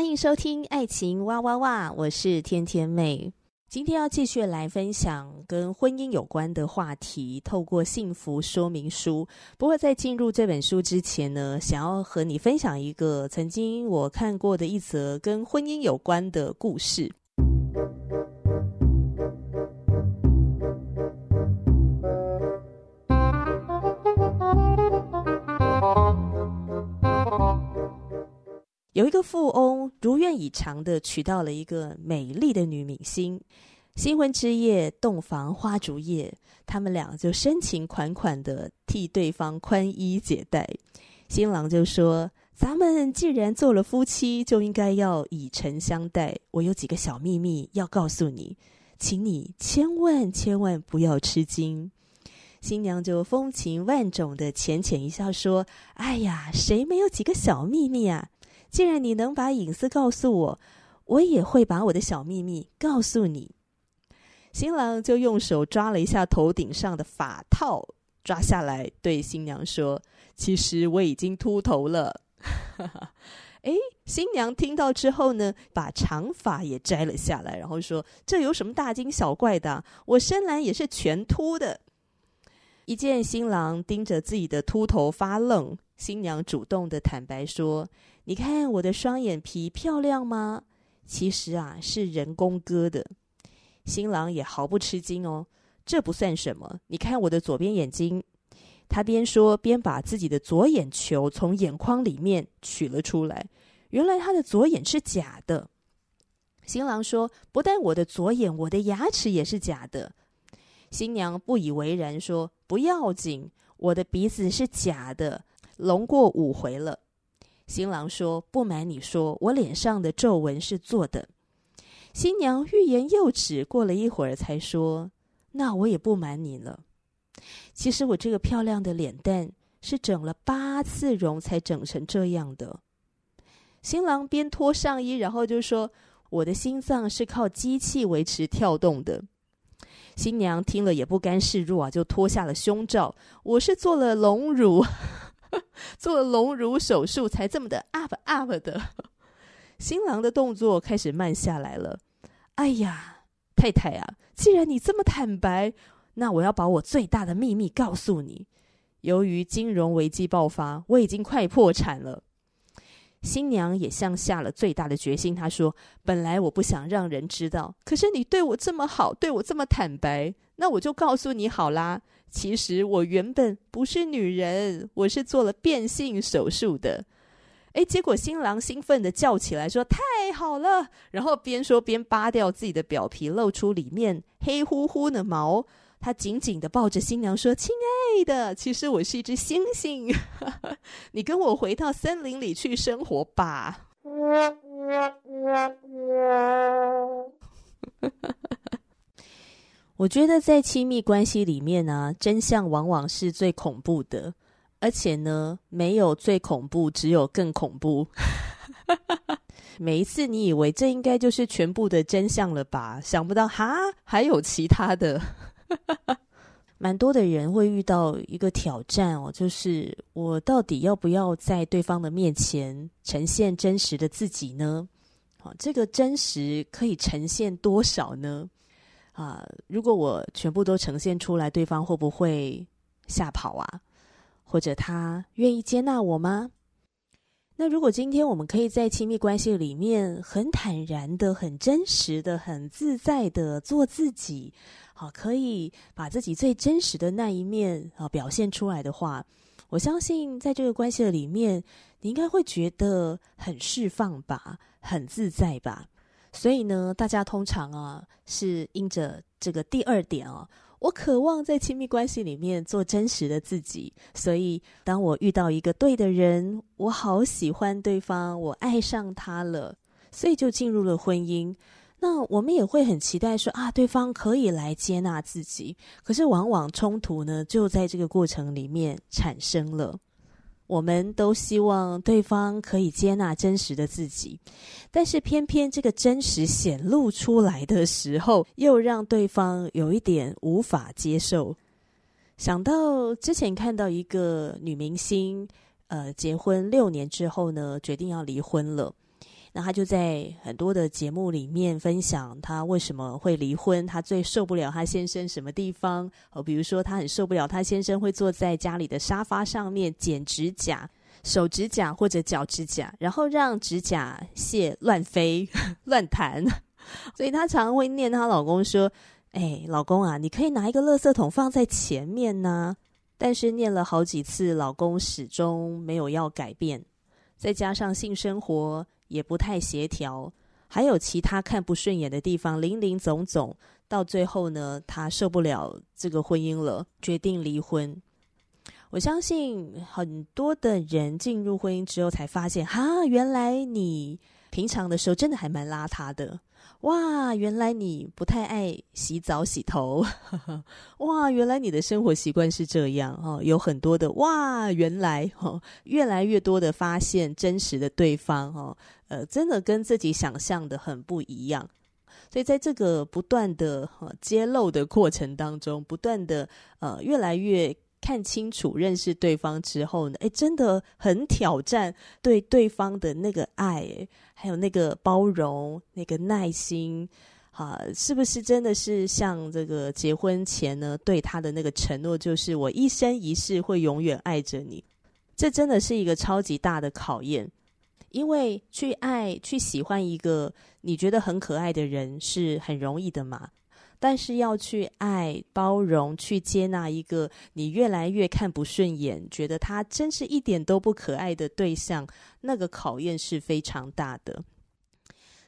欢迎收听《爱情哇哇哇》，我是天天妹。今天要继续来分享跟婚姻有关的话题，透过幸福说明书。不过在进入这本书之前呢，想要和你分享一个曾经我看过的一则跟婚姻有关的故事。富翁如愿以偿的娶到了一个美丽的女明星，新婚之夜洞房花烛夜，他们俩就深情款款的替对方宽衣解带。新郎就说：“咱们既然做了夫妻，就应该要以诚相待。我有几个小秘密要告诉你，请你千万千万不要吃惊。”新娘就风情万种的浅浅一笑说：“哎呀，谁没有几个小秘密啊？”既然你能把隐私告诉我，我也会把我的小秘密告诉你。新郎就用手抓了一下头顶上的发套，抓下来对新娘说：“其实我已经秃头了。”哎，新娘听到之后呢，把长发也摘了下来，然后说：“这有什么大惊小怪的？我生来也是全秃的。”一见新郎盯着自己的秃头发愣，新娘主动的坦白说。你看我的双眼皮漂亮吗？其实啊，是人工割的。新郎也毫不吃惊哦，这不算什么。你看我的左边眼睛，他边说边把自己的左眼球从眼眶里面取了出来。原来他的左眼是假的。新郎说：“不但我的左眼，我的牙齿也是假的。”新娘不以为然说：“不要紧，我的鼻子是假的，隆过五回了。”新郎说：“不瞒你说，我脸上的皱纹是做的。”新娘欲言又止，过了一会儿才说：“那我也不瞒你了。其实我这个漂亮的脸蛋是整了八次容才整成这样的。”新郎边脱上衣，然后就说：“我的心脏是靠机器维持跳动的。”新娘听了也不甘示弱啊，就脱下了胸罩：“我是做了隆乳。” 做了隆乳手术才这么的 up up 的，新郎的动作开始慢下来了。哎呀，太太啊，既然你这么坦白，那我要把我最大的秘密告诉你。由于金融危机爆发，我已经快破产了。新娘也像下了最大的决心，她说：“本来我不想让人知道，可是你对我这么好，对我这么坦白，那我就告诉你好啦。”其实我原本不是女人，我是做了变性手术的。诶，结果新郎兴奋的叫起来说：“太好了！”然后边说边扒掉自己的表皮，露出里面黑乎乎的毛。他紧紧的抱着新娘说：“亲爱的，其实我是一只猩猩，你跟我回到森林里去生活吧。”我觉得在亲密关系里面呢、啊，真相往往是最恐怖的，而且呢，没有最恐怖，只有更恐怖。每一次你以为这应该就是全部的真相了吧？想不到哈，还有其他的。蛮多的人会遇到一个挑战哦，就是我到底要不要在对方的面前呈现真实的自己呢？好，这个真实可以呈现多少呢？啊，如果我全部都呈现出来，对方会不会吓跑啊？或者他愿意接纳我吗？那如果今天我们可以在亲密关系里面很坦然的、很真实的、很自在的做自己，好，可以把自己最真实的那一面啊表现出来的话，我相信在这个关系的里面，你应该会觉得很释放吧，很自在吧。所以呢，大家通常啊是因着这个第二点啊，我渴望在亲密关系里面做真实的自己，所以当我遇到一个对的人，我好喜欢对方，我爱上他了，所以就进入了婚姻。那我们也会很期待说啊，对方可以来接纳自己，可是往往冲突呢，就在这个过程里面产生了。我们都希望对方可以接纳真实的自己，但是偏偏这个真实显露出来的时候，又让对方有一点无法接受。想到之前看到一个女明星，呃，结婚六年之后呢，决定要离婚了。那他就在很多的节目里面分享他为什么会离婚，他最受不了他先生什么地方哦，比如说他很受不了他先生会坐在家里的沙发上面剪指甲、手指甲或者脚指甲，然后让指甲屑乱飞 乱弹，所以她常会念她老公说：“哎，老公啊，你可以拿一个垃圾桶放在前面呢。”但是念了好几次，老公始终没有要改变，再加上性生活。也不太协调，还有其他看不顺眼的地方，零零总总。到最后呢，他受不了这个婚姻了，决定离婚。我相信很多的人进入婚姻之后，才发现，哈，原来你平常的时候真的还蛮邋遢的。哇，原来你不太爱洗澡洗头，哇，原来你的生活习惯是这样哦，有很多的哇，原来哦，越来越多的发现真实的对方哦，呃，真的跟自己想象的很不一样，所以在这个不断的揭露的过程当中，不断的呃，越来越。看清楚、认识对方之后呢，诶，真的很挑战对对方的那个爱，还有那个包容、那个耐心，啊，是不是真的是像这个结婚前呢对他的那个承诺，就是我一生一世会永远爱着你？这真的是一个超级大的考验，因为去爱、去喜欢一个你觉得很可爱的人是很容易的嘛。但是要去爱、包容、去接纳一个你越来越看不顺眼、觉得他真是一点都不可爱的对象，那个考验是非常大的。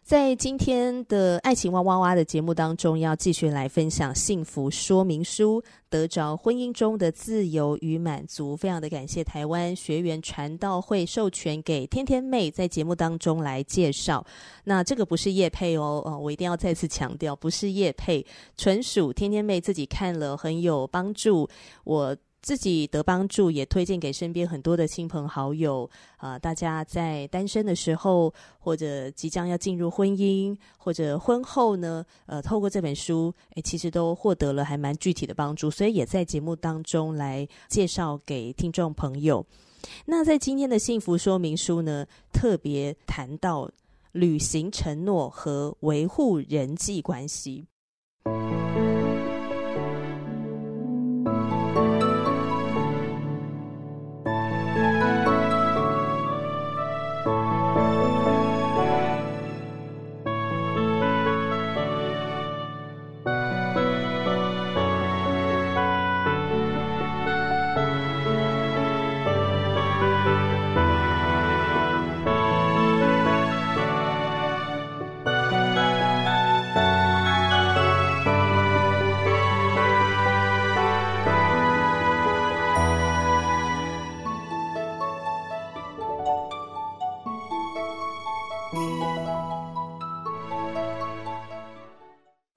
在今天的爱情哇哇哇的节目当中，要继续来分享幸福说明书，得着婚姻中的自由与满足。非常的感谢台湾学员传道会授权给天天妹在节目当中来介绍。那这个不是叶配哦，哦，我一定要再次强调，不是叶配，纯属天天妹自己看了很有帮助。我。自己得帮助，也推荐给身边很多的亲朋好友啊、大家在单身的时候，或者即将要进入婚姻，或者婚后呢，呃，透过这本书，诶，其实都获得了还蛮具体的帮助，所以也在节目当中来介绍给听众朋友。那在今天的幸福说明书呢，特别谈到履行承诺和维护人际关系。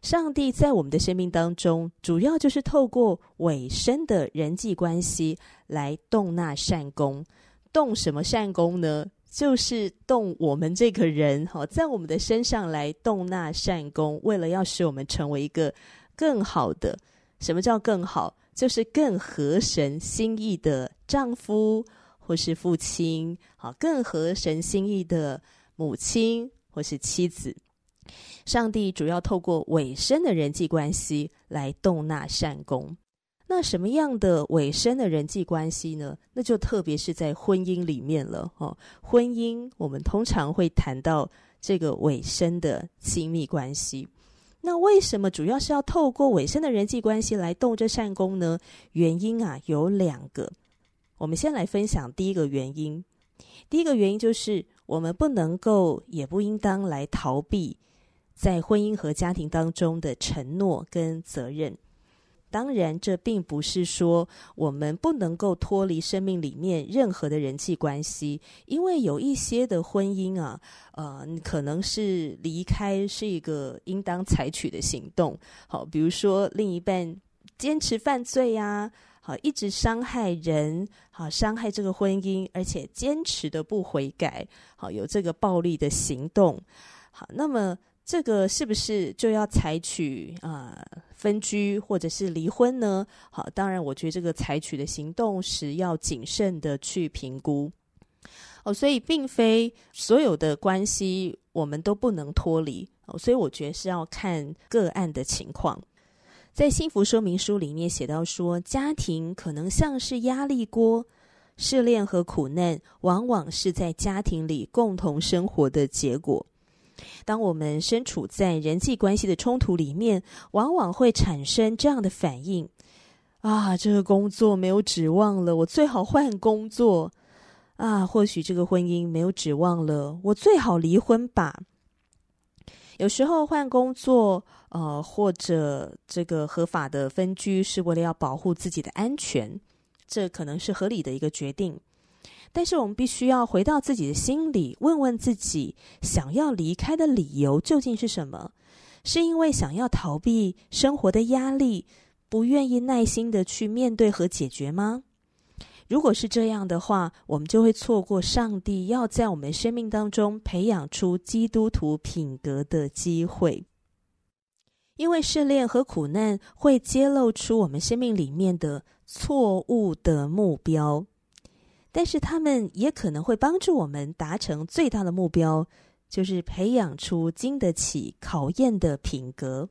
上帝在我们的生命当中，主要就是透过委身的人际关系来动那善功。动什么善功呢？就是动我们这个人，好，在我们的身上来动那善功，为了要使我们成为一个更好的。什么叫更好？就是更合神心意的丈夫或是父亲，好，更合神心意的母亲或是妻子。上帝主要透过委身的人际关系来动那善功。那什么样的委身的人际关系呢？那就特别是在婚姻里面了。哦，婚姻我们通常会谈到这个委身的亲密关系。那为什么主要是要透过委身的人际关系来动这善功呢？原因啊有两个。我们先来分享第一个原因。第一个原因就是我们不能够，也不应当来逃避。在婚姻和家庭当中的承诺跟责任，当然，这并不是说我们不能够脱离生命里面任何的人际关系，因为有一些的婚姻啊，呃，可能是离开是一个应当采取的行动。好，比如说另一半坚持犯罪呀、好，一直伤害人，好，伤害这个婚姻，而且坚持的不悔改，好，有这个暴力的行动。好，那么。这个是不是就要采取啊、分居或者是离婚呢？好，当然，我觉得这个采取的行动时要谨慎的去评估。哦，所以并非所有的关系我们都不能脱离。哦，所以我觉得是要看个案的情况。在幸福说明书里面写到说，家庭可能像是压力锅，试炼和苦难往往是在家庭里共同生活的结果。当我们身处在人际关系的冲突里面，往往会产生这样的反应：啊，这个工作没有指望了，我最好换工作；啊，或许这个婚姻没有指望了，我最好离婚吧。有时候换工作，呃，或者这个合法的分居，是为了要保护自己的安全，这可能是合理的一个决定。但是我们必须要回到自己的心里，问问自己，想要离开的理由究竟是什么？是因为想要逃避生活的压力，不愿意耐心的去面对和解决吗？如果是这样的话，我们就会错过上帝要在我们生命当中培养出基督徒品格的机会。因为试炼和苦难会揭露出我们生命里面的错误的目标。但是他们也可能会帮助我们达成最大的目标，就是培养出经得起考验的品格。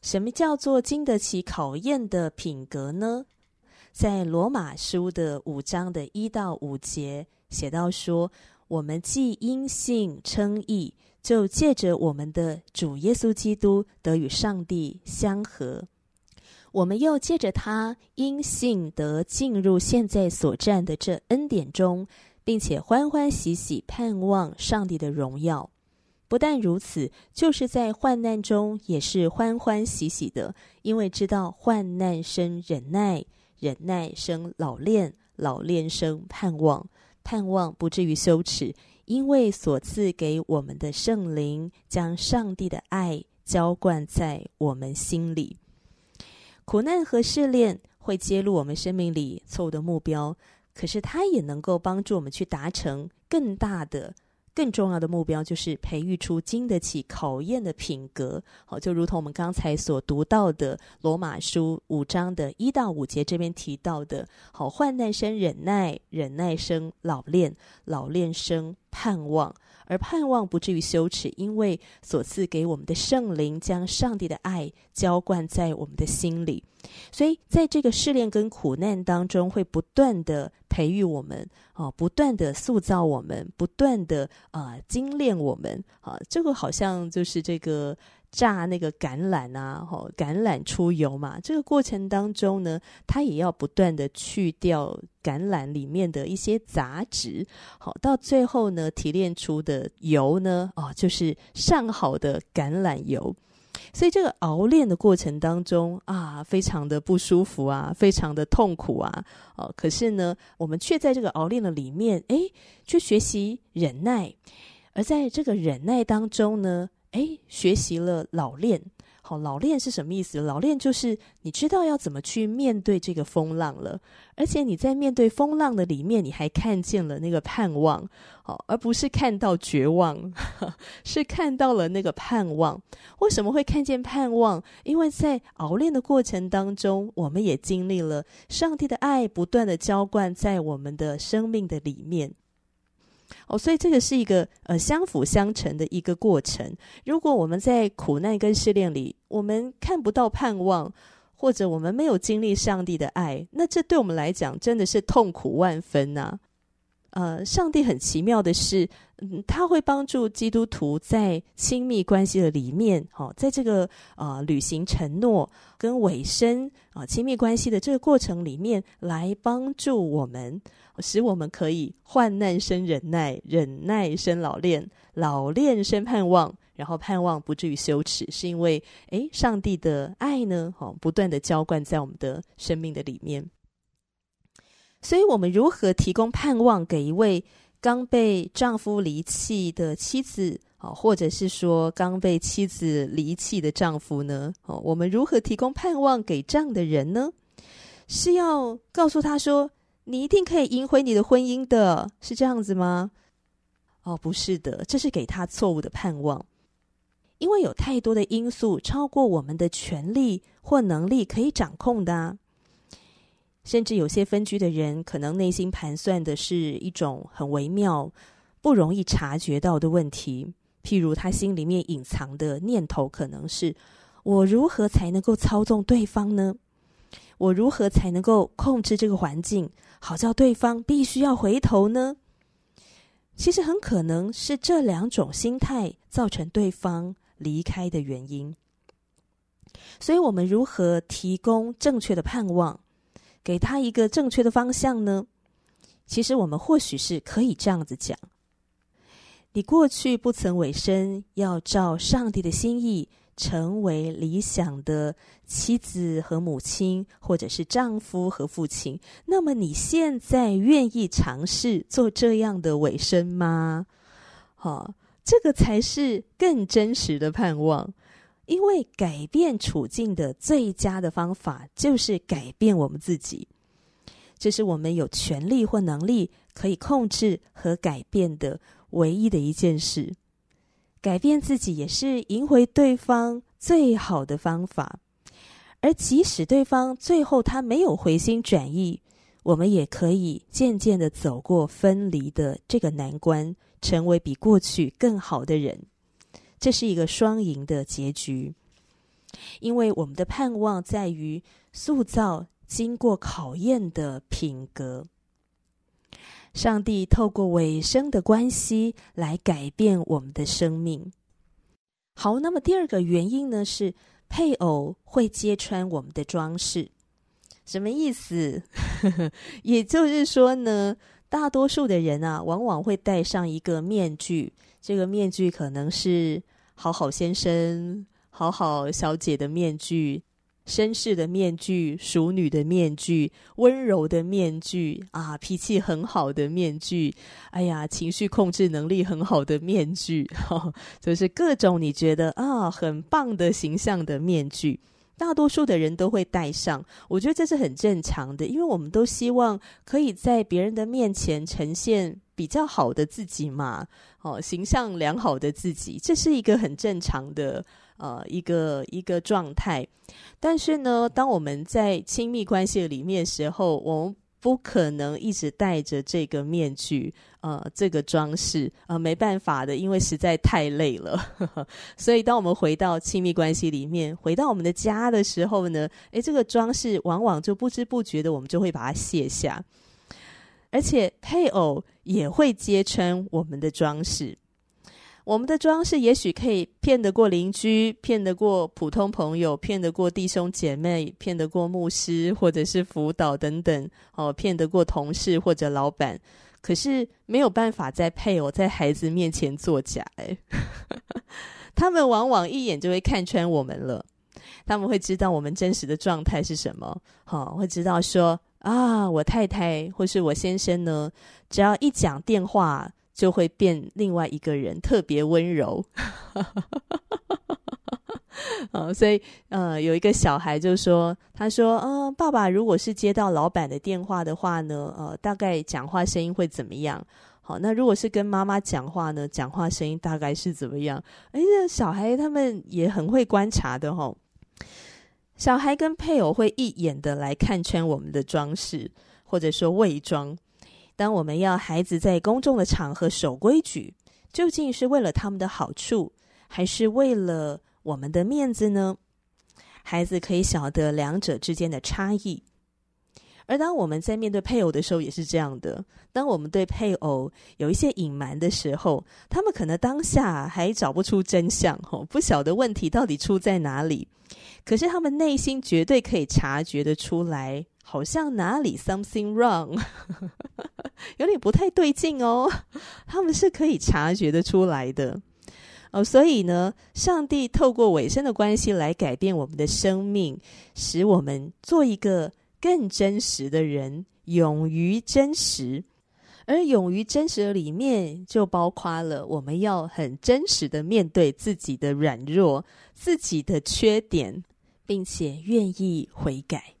什么叫做经得起考验的品格呢？在罗马书的五章的一到五节写到说：“我们既因信称义，就借着我们的主耶稣基督得与上帝相合。”我们又借着他因信得进入现在所占的这恩典中，并且欢欢喜喜盼望上帝的荣耀。不但如此，就是在患难中也是欢欢喜喜的，因为知道患难生忍耐，忍耐生老练，老练生盼望，盼望不至于羞耻，因为所赐给我们的圣灵将上帝的爱浇灌在我们心里。苦难和试炼会揭露我们生命里错误的目标，可是它也能够帮助我们去达成更大的、更重要的目标，就是培育出经得起考验的品格。好，就如同我们刚才所读到的罗马书五章的一到五节这边提到的：好，患难生忍耐，忍耐生老练，老练生盼望。而盼望不至于羞耻，因为所赐给我们的圣灵将上帝的爱浇灌在我们的心里，所以在这个试炼跟苦难当中，会不断的培育我们，啊，不断的塑造我们，不断的啊精炼我们，啊，这个好像就是这个。榨那个橄榄啊，吼，橄榄出油嘛。这个过程当中呢，它也要不断的去掉橄榄里面的一些杂质，好，到最后呢，提炼出的油呢，哦，就是上好的橄榄油。所以这个熬练的过程当中啊，非常的不舒服啊，非常的痛苦啊，哦，可是呢，我们却在这个熬练的里面，哎，去学习忍耐，而在这个忍耐当中呢。哎，学习了老练，好，老练是什么意思？老练就是你知道要怎么去面对这个风浪了，而且你在面对风浪的里面，你还看见了那个盼望，好，而不是看到绝望，是看到了那个盼望。为什么会看见盼望？因为在熬炼的过程当中，我们也经历了上帝的爱不断的浇灌在我们的生命的里面。哦，所以这个是一个呃相辅相成的一个过程。如果我们在苦难跟失恋里，我们看不到盼望，或者我们没有经历上帝的爱，那这对我们来讲真的是痛苦万分呐、呃，上帝很奇妙的是，嗯，他会帮助基督徒在亲密关系的里面，哦，在这个啊、履行承诺跟委身啊、亲密关系的这个过程里面，来帮助我们，使我们可以患难生忍耐，忍耐生老练，老练生盼望，然后盼望不至于羞耻，是因为诶，上帝的爱呢，哦，不断的浇灌在我们的生命的里面。所以，我们如何提供盼望给一位刚被丈夫离弃的妻子，哦，或者是说刚被妻子离弃的丈夫呢？哦，我们如何提供盼望给这样的人呢？是要告诉他说，你一定可以赢回你的婚姻的，是这样子吗？哦，不是的，这是给他错误的盼望。因为有太多的因素超过我们的权力或能力可以掌控的啊。甚至有些分居的人，可能内心盘算的是一种很微妙、不容易察觉到的问题。譬如他心里面隐藏的念头，可能是：我如何才能够操纵对方呢？我如何才能够控制这个环境，好叫对方必须要回头呢？其实很可能是这两种心态造成对方离开的原因。所以，我们如何提供正确的盼望，给他一个正确的方向呢？其实，我们或许是可以这样子讲：你过去不曾委身，要照上帝的心意。成为理想的妻子和母亲，或者是丈夫和父亲，那么你现在愿意尝试做这样的委身吗？好、这个才是更真实的盼望，因为改变处境的最佳的方法就是改变我们自己，这是我们有权利或能力可以控制和改变的唯一的一件事。改变自己也是赢回对方最好的方法，而即使对方最后他没有回心转意，我们也可以渐渐的走过分离的这个难关，成为比过去更好的人。这是一个双赢的结局，因为我们的盼望在于塑造经过考验的品格。上帝透过尾声的关系来改变我们的生命。好，那么第二个原因呢，是配偶会揭穿我们的装饰。什么意思？也就是说呢，大多数的人啊，往往会戴上一个面具，这个面具可能是好好先生、好好小姐的面具。绅士的面具，淑女的面具，温柔的面具啊，脾气很好的面具，哎呀，情绪控制能力很好的面具，哈，就是各种你觉得啊很棒的形象的面具，大多数的人都会戴上。我觉得这是很正常的，因为我们都希望可以在别人的面前呈现比较好的自己嘛，哦，形象良好的自己，这是一个很正常的。呃，一个一个状态，但是呢，当我们在亲密关系里面时候，我们不可能一直戴着这个面具，呃，这个装饰，呃，没办法的，因为实在太累了。所以，当我们回到亲密关系里面，回到我们的家的时候呢，诶，这个装饰往往就不知不觉的，我们就会把它卸下，而且配偶也会揭穿我们的装饰。我们的装饰也许可以骗得过邻居，骗得过普通朋友，骗得过弟兄姐妹，骗得过牧师或者是辅导等等，哦，骗得过同事或者老板。可是没有办法在配偶、在孩子面前作假，哎，他们往往一眼就会看穿我们了。他们会知道我们真实的状态是什么，好、哦，会知道说啊，我太太或是我先生呢，只要一讲电话。就会变另外一个人，特别温柔。啊，所以呃，有一个小孩就说：“他说，嗯、爸爸如果是接到老板的电话的话呢，呃，大概讲话声音会怎么样？好，那如果是跟妈妈讲话呢，讲话声音大概是怎么样？哎，这小孩他们也很会观察的吼、小孩跟配偶会一眼的来看穿我们的装饰，或者说伪装。”当我们要孩子在公众的场合守规矩，究竟是为了他们的好处，还是为了我们的面子呢？孩子可以晓得两者之间的差异。而当我们在面对配偶的时候，也是这样的。当我们对配偶有一些隐瞒的时候，他们可能当下还找不出真相，吼，不晓得问题到底出在哪里。可是他们内心绝对可以察觉得出来。好像哪里 something wrong，有点不太对劲哦。他们是可以察觉得出来的，哦，所以呢，上帝透过委身的关系来改变我们的生命，使我们做一个更真实的人，勇于真实。而勇于真实的里面，就包括了我们要很真实的面对自己的软弱、自己的缺点，并且愿意悔改。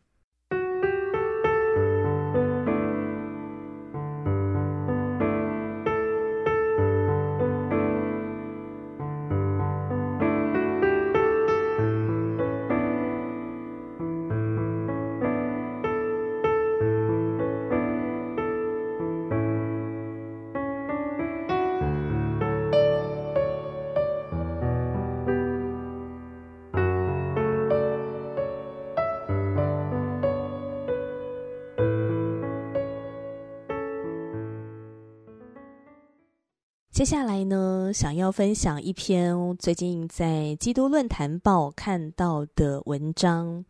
接下来呢，想要分享一篇最近在基督论坛报看到的文章。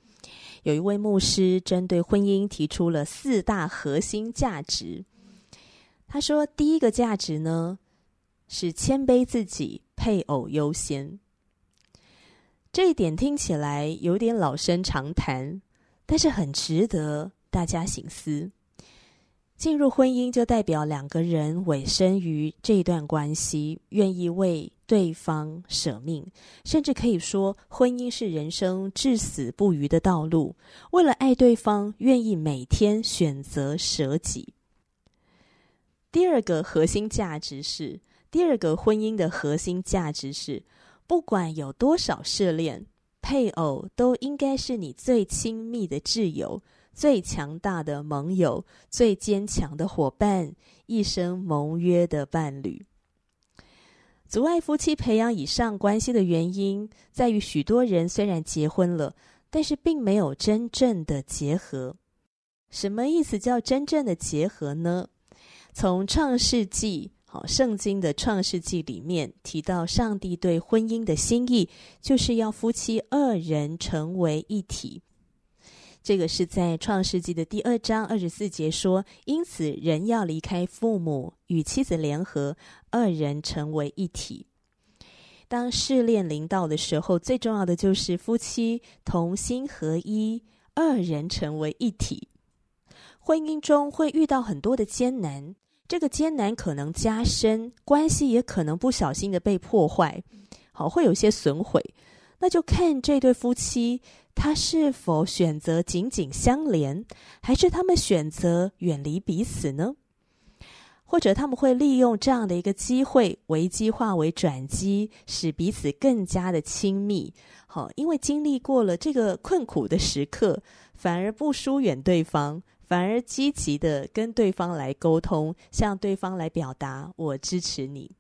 有一位牧师针对婚姻提出了四大核心价值。他说，第一个价值呢是谦卑自己，配偶优先。这一点听起来有点老生常谈，但是很值得大家省思。进入婚姻就代表两个人委身于这段关系，愿意为对方舍命，甚至可以说，婚姻是人生至死不渝的道路。为了爱对方，愿意每天选择舍己。第二个核心价值是，第二个婚姻的核心价值是，不管有多少试炼，配偶都应该是你最亲密的挚友。最强大的盟友，最坚强的伙伴，一生盟约的伴侣。阻碍夫妻培养以上关系的原因，在于许多人虽然结婚了，但是并没有真正的结合。什么意思叫真正的结合呢？从创世纪，好，圣经的创世纪里面提到，上帝对婚姻的心意，就是要夫妻二人成为一体。这个是在创世纪的第二章二十四节说，因此人要离开父母，与妻子联合，二人成为一体。当试炼临到的时候，最重要的就是夫妻同心合一，二人成为一体。婚姻中会遇到很多的艰难，这个艰难可能加深，关系也可能不小心的被破坏，好，会有些损毁。那就看这对夫妻，他是否选择紧紧相连，还是他们选择远离彼此呢？或者他们会利用这样的一个机会，危机化为转机，使彼此更加的亲密。好，因为经历过了这个困苦的时刻，反而不疏远对方，反而积极的跟对方来沟通，向对方来表达我支持你。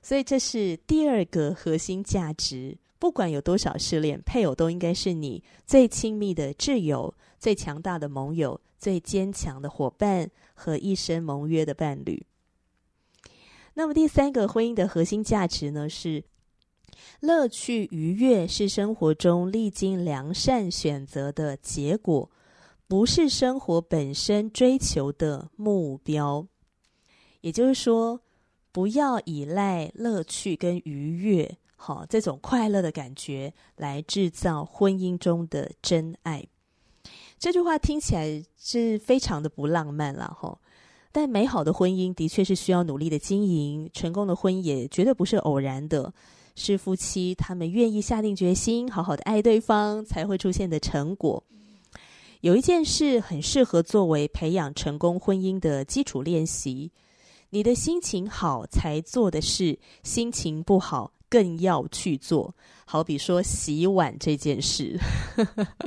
所以这是第二个核心价值。不管有多少失恋，配偶都应该是你最亲密的挚友、最强大的盟友、最坚强的伙伴和一生盟约的伴侣。那么第三个婚姻的核心价值呢，是乐趣愉悦是生活中历经良善选择的结果，不是生活本身追求的目标。也就是说，不要依赖乐趣跟愉悦。好，这种快乐的感觉来制造婚姻中的真爱。这句话听起来是非常的不浪漫了哈，但美好的婚姻的确是需要努力的经营，成功的婚姻也绝对不是偶然的，是夫妻他们愿意下定决心，好好的爱对方才会出现的成果。有一件事很适合作为培养成功婚姻的基础练习：你的心情好才做的事，心情不好，更要去做，好比说洗碗这件事，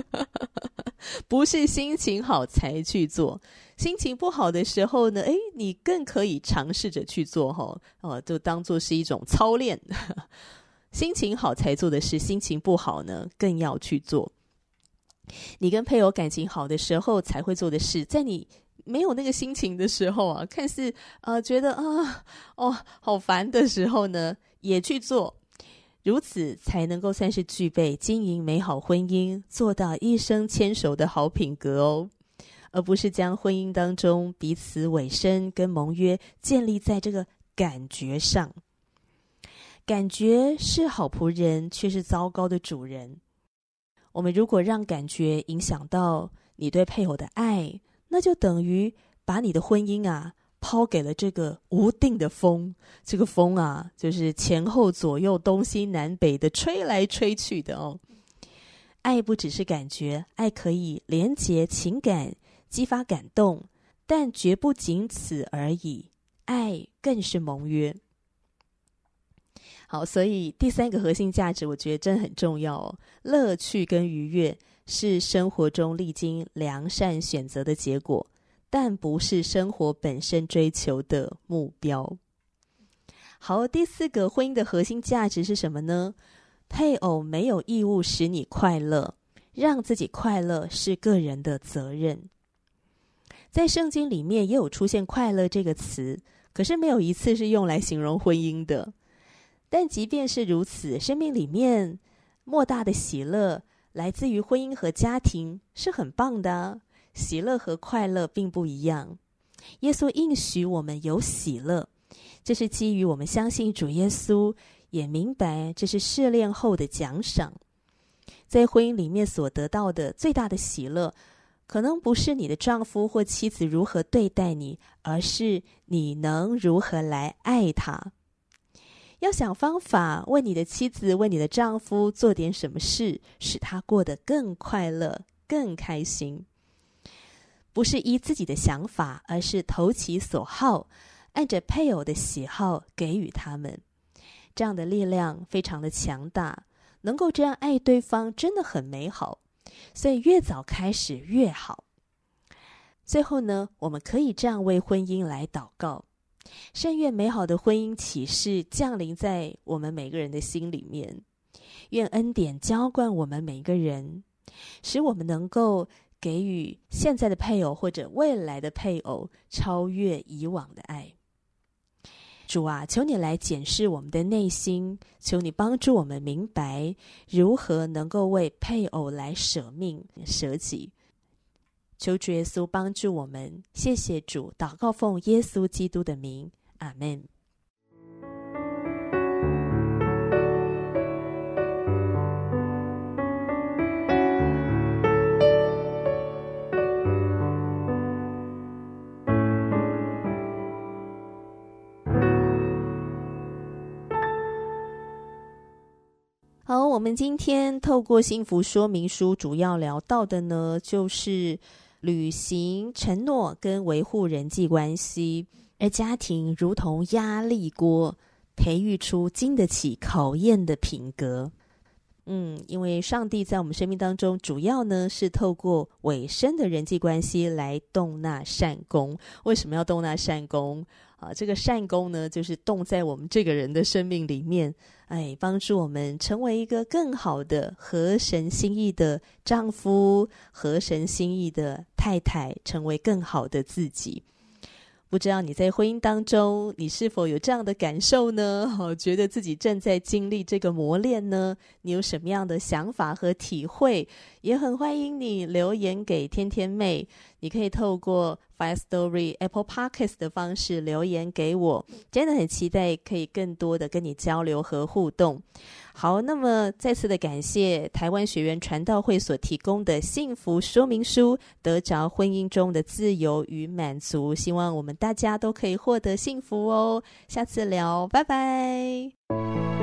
不是心情好才去做，心情不好的时候呢，诶，你更可以尝试着去做，哈，哦，就当做是一种操练。心情好才做的事，心情不好呢，更要去做。你跟配偶感情好的时候才会做的事，在你没有那个心情的时候啊，看似呃觉得啊，哦，好烦的时候呢，也去做。如此才能够算是具备经营美好婚姻、做到一生牵手的好品格哦，而不是将婚姻当中彼此委身跟盟约建立在这个感觉上。感觉是好仆人，却是糟糕的主人。我们如果让感觉影响到你对配偶的爱，那就等于把你的婚姻啊抛给了这个无定的风。这个风啊，就是前后左右、东西南北的吹来吹去的哦。爱不只是感觉，爱可以连接情感、激发感动，但绝不仅此而已。爱更是盟约。好，所以第三个核心价值，我觉得真的很重要哦。乐趣跟愉悦是生活中历经良善选择的结果，但不是生活本身追求的目标。好，第四个婚姻的核心价值是什么呢？配偶没有义务使你快乐，让自己快乐是个人的责任。在圣经里面也有出现“快乐”这个词，可是没有一次是用来形容婚姻的。但即便是如此，生命里面莫大的喜乐来自于婚姻和家庭，是很棒的。喜乐和快乐并不一样。耶稣应许我们有喜乐，这是基于我们相信主耶稣，也明白这是试炼后的奖赏。在婚姻里面所得到的最大的喜乐，可能不是你的丈夫或妻子如何对待你，而是你能如何来爱他。要想方法为你的妻子、为你的丈夫做点什么事，使他过得更快乐、更开心。不是依自己的想法，而是投其所好，按着配偶的喜好给予他们。这样的力量非常的强大，能够这样爱对方，真的很美好。所以越早开始越好。最后呢，我们可以这样为婚姻来祷告。圣愿美好的婚姻启示降临在我们每个人的心里面，愿恩典浇灌我们每一个人，使我们能够给予现在的配偶或者未来的配偶超越以往的爱。主啊，求你来检视我们的内心，求你帮助我们明白如何能够为配偶来舍命舍己。求主耶稣帮助我们，谢谢主，祷告奉耶稣基督的名，阿门。今天透过幸福说明书，主要聊到的呢，就是。履行承诺跟维护人际关系，而家庭如同压力锅，培育出经得起考验的品格。嗯，因为上帝在我们生命当中，主要呢是透过委身的人际关系来动那善功。为什么要动那善功？啊，这个善功呢，就是动在我们这个人的生命里面，哎，帮助我们成为一个更好的合神心意的丈夫，合神心意的太太，成为更好的自己。不知道你在婚姻当中，你是否有这样的感受呢？好，觉得自己正在经历这个磨练呢？你有什么样的想法和体会？也很欢迎你留言给天天妹。你可以透过 Fire Story Apple Podcast 的方式留言给我，真的很期待可以更多的跟你交流和互动。好，那么再次的感谢台湾学员传道会所提供的幸福说明书，得着婚姻中的自由与满足，希望我们大家都可以获得幸福哦。下次聊，拜拜。